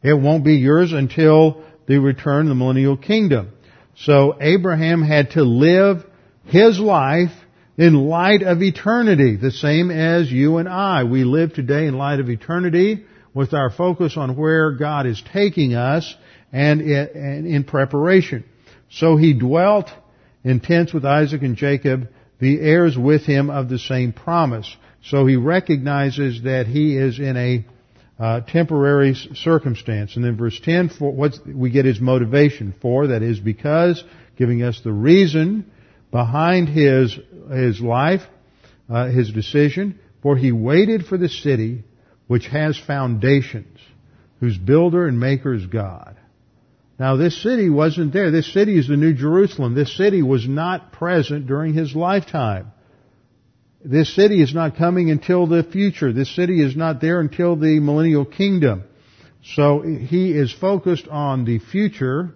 It won't be yours until the return of the millennial kingdom. So Abraham had to live his life in light of eternity, the same as you and I. We live today in light of eternity with our focus on where God is taking us and in preparation. So he dwelt in tents with Isaac and Jacob, the heirs with him of the same promise. So he recognizes that he is in a uh, temporary circumstance. And then verse 10, for what's, we get his motivation for, that is because, giving us the reason behind his, his life, uh, his decision, for he waited for the city which has foundations, whose builder and maker is God. Now this city wasn't there. This city is the New Jerusalem. This city was not present during his lifetime. This city is not coming until the future. This city is not there until the millennial kingdom. So he is focused on the future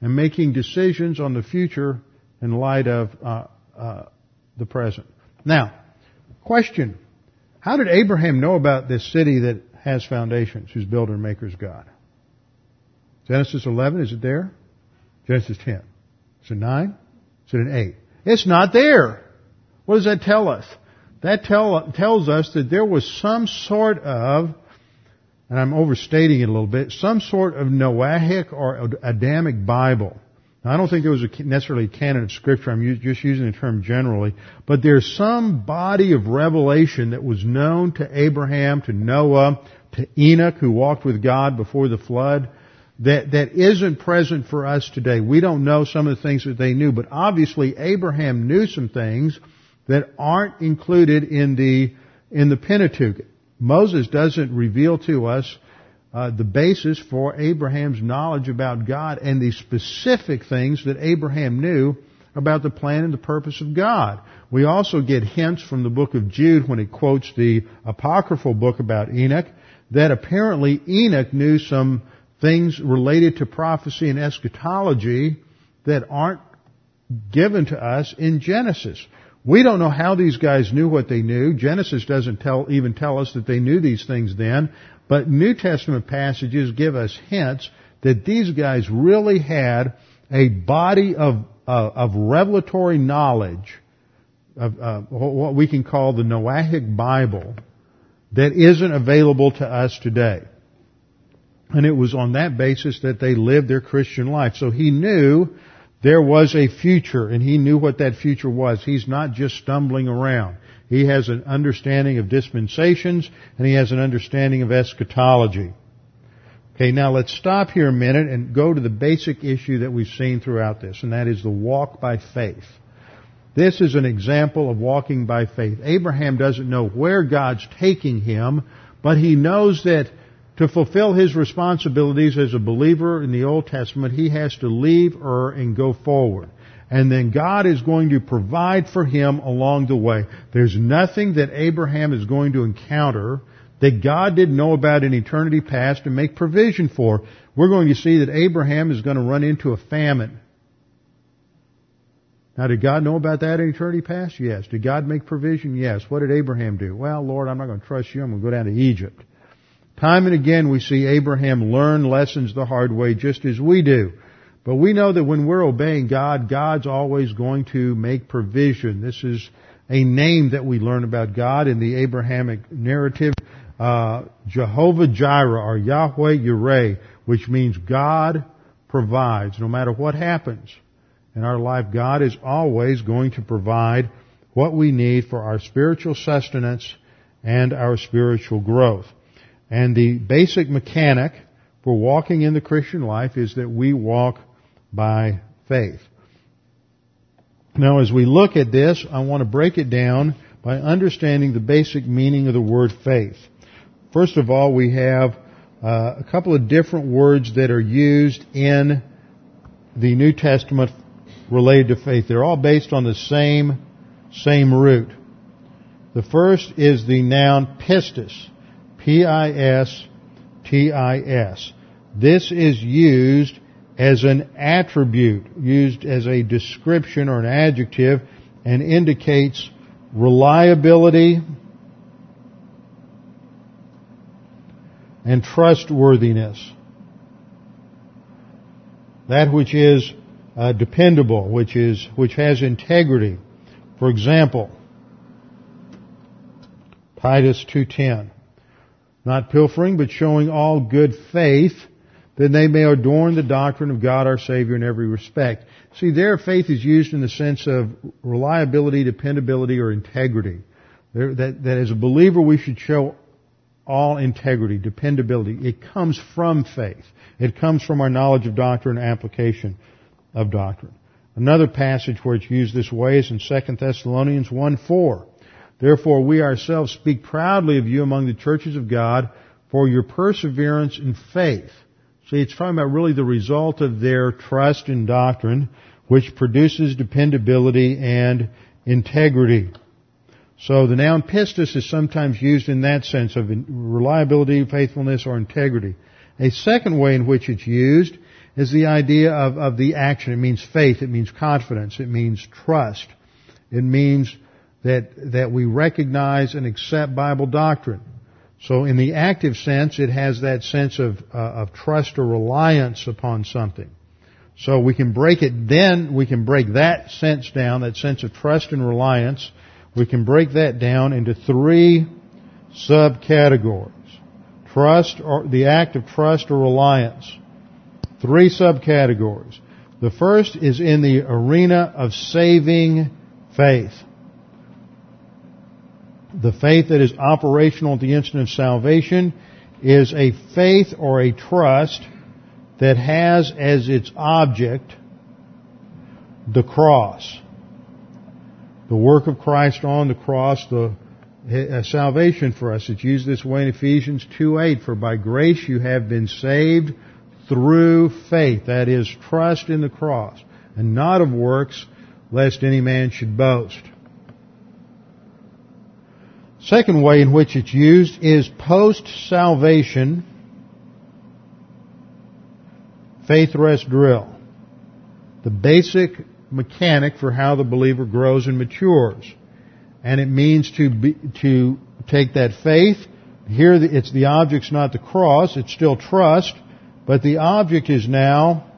and making decisions on the future in light of uh, uh, the present. Now, question. How did Abraham know about this city that has foundations, whose builder and maker is God? Genesis 11, is it there? Genesis 10. Is it 9? Is it an 8? It's not there. What does that tell us? That tell, tells us that there was some sort of, and I'm overstating it a little bit, some sort of Noahic or Adamic Bible. Now, I don't think there was a necessarily a canon of scripture. I'm just using the term generally. But there's some body of revelation that was known to Abraham, to Noah, to Enoch, who walked with God before the flood, that, that isn't present for us today. We don't know some of the things that they knew, but obviously Abraham knew some things that aren't included in the, in the Pentateuch. Moses doesn't reveal to us uh, the basis for Abraham's knowledge about God and the specific things that Abraham knew about the plan and the purpose of God. We also get hints from the book of Jude when it quotes the apocryphal book about Enoch that apparently Enoch knew some things related to prophecy and eschatology that aren't given to us in Genesis. We don't know how these guys knew what they knew. Genesis doesn't tell, even tell us that they knew these things then, but New Testament passages give us hints that these guys really had a body of, uh, of revelatory knowledge of uh, what we can call the Noahic Bible that isn't available to us today. And it was on that basis that they lived their Christian life. So he knew there was a future and he knew what that future was. He's not just stumbling around. He has an understanding of dispensations and he has an understanding of eschatology. Okay, now let's stop here a minute and go to the basic issue that we've seen throughout this, and that is the walk by faith. This is an example of walking by faith. Abraham doesn't know where God's taking him, but he knows that to fulfill his responsibilities as a believer in the Old Testament, he has to leave Ur and go forward. And then God is going to provide for him along the way. There's nothing that Abraham is going to encounter that God didn't know about in eternity past and make provision for. We're going to see that Abraham is going to run into a famine. Now, did God know about that in eternity past? Yes. Did God make provision? Yes. What did Abraham do? Well, Lord, I'm not going to trust you. I'm going to go down to Egypt. Time and again we see Abraham learn lessons the hard way just as we do. But we know that when we're obeying God, God's always going to make provision. This is a name that we learn about God in the Abrahamic narrative, uh, Jehovah Jireh or Yahweh Yireh, which means God provides. No matter what happens in our life, God is always going to provide what we need for our spiritual sustenance and our spiritual growth. And the basic mechanic for walking in the Christian life is that we walk by faith. Now as we look at this, I want to break it down by understanding the basic meaning of the word faith. First of all, we have uh, a couple of different words that are used in the New Testament related to faith. They're all based on the same, same root. The first is the noun pistis. P-I-S-T-I-S. This is used as an attribute, used as a description or an adjective, and indicates reliability and trustworthiness. That which is uh, dependable, which is which has integrity. For example, Titus 2:10, not pilfering, but showing all good faith, that they may adorn the doctrine of God our Savior in every respect. See, there faith is used in the sense of reliability, dependability, or integrity. That, that as a believer we should show all integrity, dependability. It comes from faith. It comes from our knowledge of doctrine and application of doctrine. Another passage where it's used this way is in 2 Thessalonians 1 4. Therefore we ourselves speak proudly of you among the churches of God for your perseverance in faith. See, it's talking about really the result of their trust in doctrine, which produces dependability and integrity. So the noun pistis is sometimes used in that sense of reliability, faithfulness, or integrity. A second way in which it's used is the idea of, of the action. It means faith. It means confidence. It means trust. It means that, that we recognize and accept Bible doctrine. So in the active sense, it has that sense of, uh, of trust or reliance upon something. So we can break it, then we can break that sense down, that sense of trust and reliance, we can break that down into three subcategories. Trust or the act of trust or reliance. Three subcategories. The first is in the arena of saving faith. The faith that is operational at the instant of salvation is a faith or a trust that has as its object the cross the work of Christ on the cross, the uh, salvation for us. It's used this way in Ephesians 2.8, for by grace you have been saved through faith, that is, trust in the cross, and not of works, lest any man should boast. Second way in which it's used is post-salvation faith rest drill. The basic mechanic for how the believer grows and matures. And it means to be, to take that faith. Here it's the object's not the cross, it's still trust, but the object is now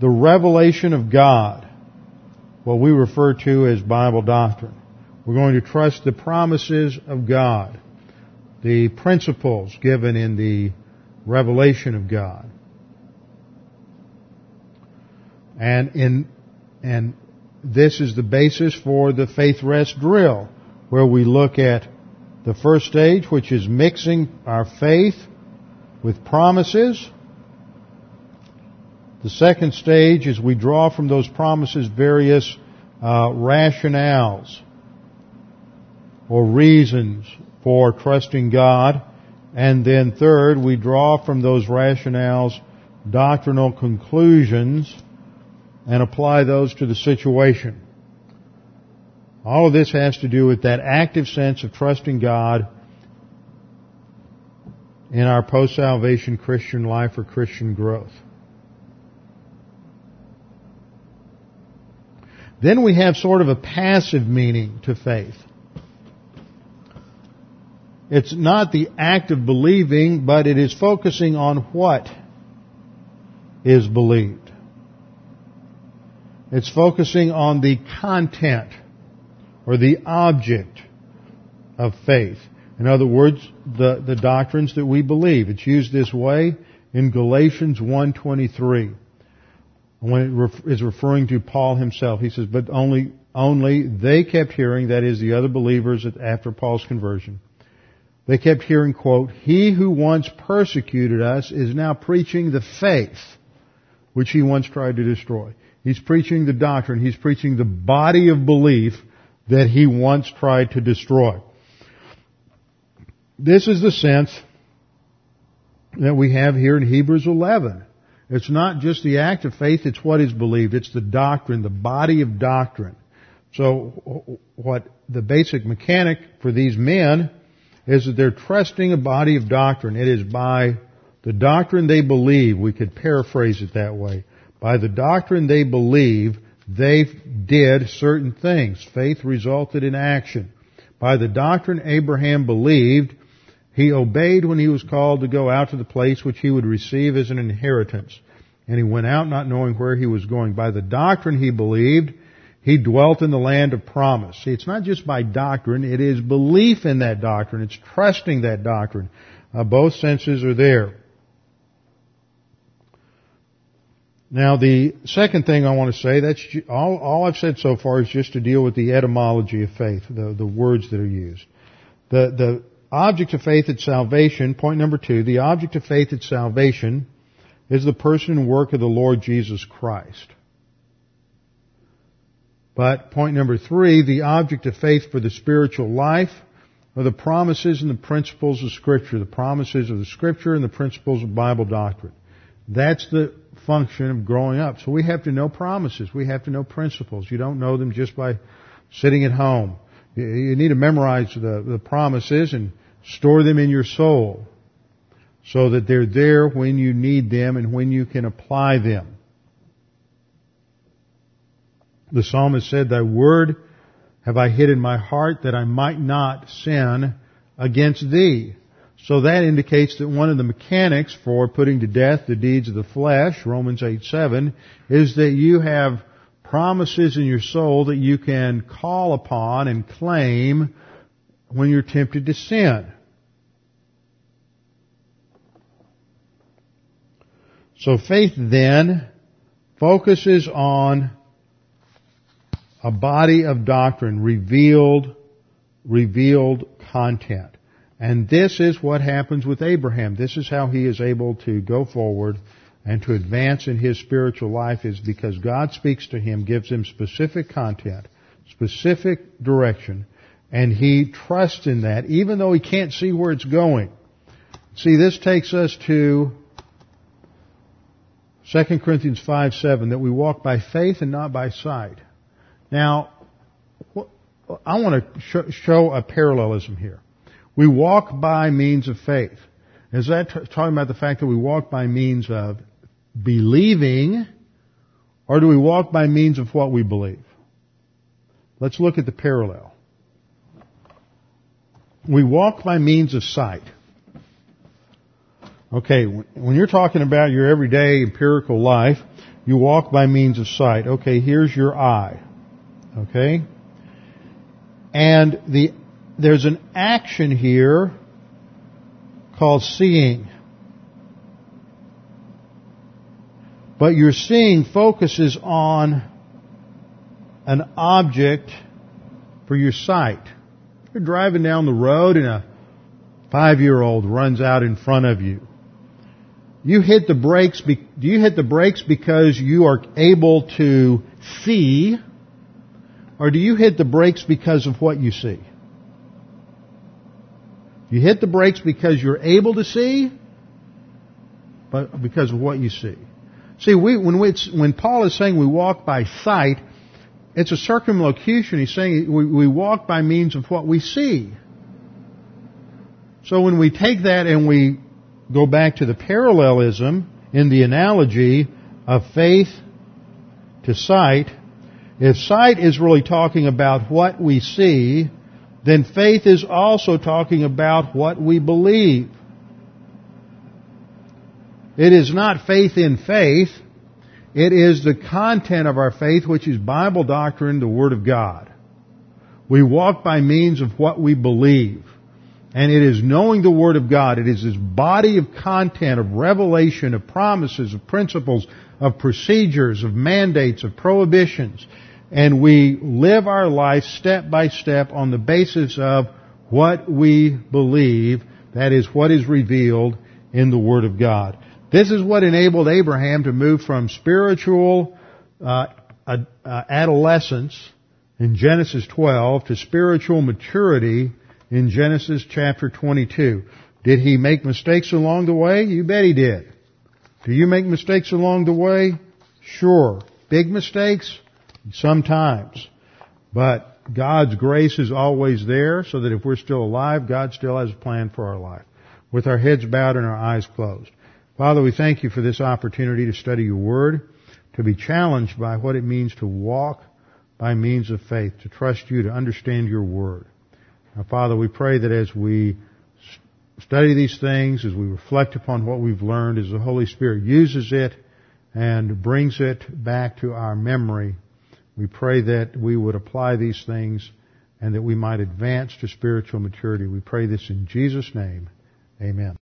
the revelation of God, what we refer to as Bible doctrine. We're going to trust the promises of God, the principles given in the revelation of God. And in, and this is the basis for the faith rest drill, where we look at the first stage, which is mixing our faith with promises. The second stage is we draw from those promises various uh, rationales or reasons for trusting God. And then third, we draw from those rationales doctrinal conclusions and apply those to the situation. All of this has to do with that active sense of trusting God in our post-salvation Christian life or Christian growth. Then we have sort of a passive meaning to faith. It's not the act of believing, but it is focusing on what is believed. It's focusing on the content or the object of faith. In other words, the, the doctrines that we believe. It's used this way in Galatians 1.23 when it ref- is referring to Paul himself. He says, but only, only they kept hearing, that is the other believers after Paul's conversion, they kept hearing, quote, He who once persecuted us is now preaching the faith which he once tried to destroy. He's preaching the doctrine. He's preaching the body of belief that he once tried to destroy. This is the sense that we have here in Hebrews 11. It's not just the act of faith, it's what is believed. It's the doctrine, the body of doctrine. So what the basic mechanic for these men is that they're trusting a body of doctrine. It is by the doctrine they believe, we could paraphrase it that way. By the doctrine they believe, they did certain things. Faith resulted in action. By the doctrine Abraham believed, he obeyed when he was called to go out to the place which he would receive as an inheritance. And he went out not knowing where he was going. By the doctrine he believed, he dwelt in the land of promise. See, it's not just by doctrine, it is belief in that doctrine. It's trusting that doctrine. Uh, both senses are there. Now the second thing I want to say, that's all, all I've said so far is just to deal with the etymology of faith, the, the words that are used. The, the object of faith at salvation, point number two, the object of faith at salvation is the person and work of the Lord Jesus Christ. But point number three, the object of faith for the spiritual life are the promises and the principles of Scripture, the promises of the Scripture and the principles of Bible doctrine. That's the function of growing up. So we have to know promises. We have to know principles. You don't know them just by sitting at home. You need to memorize the, the promises and store them in your soul so that they're there when you need them and when you can apply them. The psalmist said, Thy word have I hid in my heart that I might not sin against thee. So that indicates that one of the mechanics for putting to death the deeds of the flesh, Romans 8, 7, is that you have promises in your soul that you can call upon and claim when you're tempted to sin. So faith then focuses on a body of doctrine, revealed, revealed content. And this is what happens with Abraham. This is how he is able to go forward and to advance in his spiritual life is because God speaks to him, gives him specific content, specific direction, and he trusts in that even though he can't see where it's going. See, this takes us to 2 Corinthians 5, 7, that we walk by faith and not by sight. Now, I want to show a parallelism here. We walk by means of faith. Is that talking about the fact that we walk by means of believing, or do we walk by means of what we believe? Let's look at the parallel. We walk by means of sight. Okay, when you're talking about your everyday empirical life, you walk by means of sight. Okay, here's your eye. Okay? And the, there's an action here called seeing. But your seeing focuses on an object for your sight. You're driving down the road and a five-year-old runs out in front of you. You hit the brakes, do you hit the brakes because you are able to see, or do you hit the brakes because of what you see? You hit the brakes because you're able to see, but because of what you see. See, we, when, we, when Paul is saying we walk by sight, it's a circumlocution. He's saying we, we walk by means of what we see. So when we take that and we go back to the parallelism in the analogy of faith to sight, if sight is really talking about what we see, then faith is also talking about what we believe. It is not faith in faith. It is the content of our faith, which is Bible doctrine, the Word of God. We walk by means of what we believe. And it is knowing the Word of God. It is this body of content, of revelation, of promises, of principles, of procedures, of mandates, of prohibitions. And we live our life step by step on the basis of what we believe. That is what is revealed in the Word of God. This is what enabled Abraham to move from spiritual uh, uh, adolescence in Genesis 12 to spiritual maturity in Genesis chapter 22. Did he make mistakes along the way? You bet he did. Do you make mistakes along the way? Sure. Big mistakes? Sometimes. But God's grace is always there so that if we're still alive, God still has a plan for our life. With our heads bowed and our eyes closed. Father, we thank you for this opportunity to study your word, to be challenged by what it means to walk by means of faith, to trust you, to understand your word. Now, Father, we pray that as we study these things, as we reflect upon what we've learned, as the Holy Spirit uses it and brings it back to our memory, we pray that we would apply these things and that we might advance to spiritual maturity. We pray this in Jesus' name. Amen.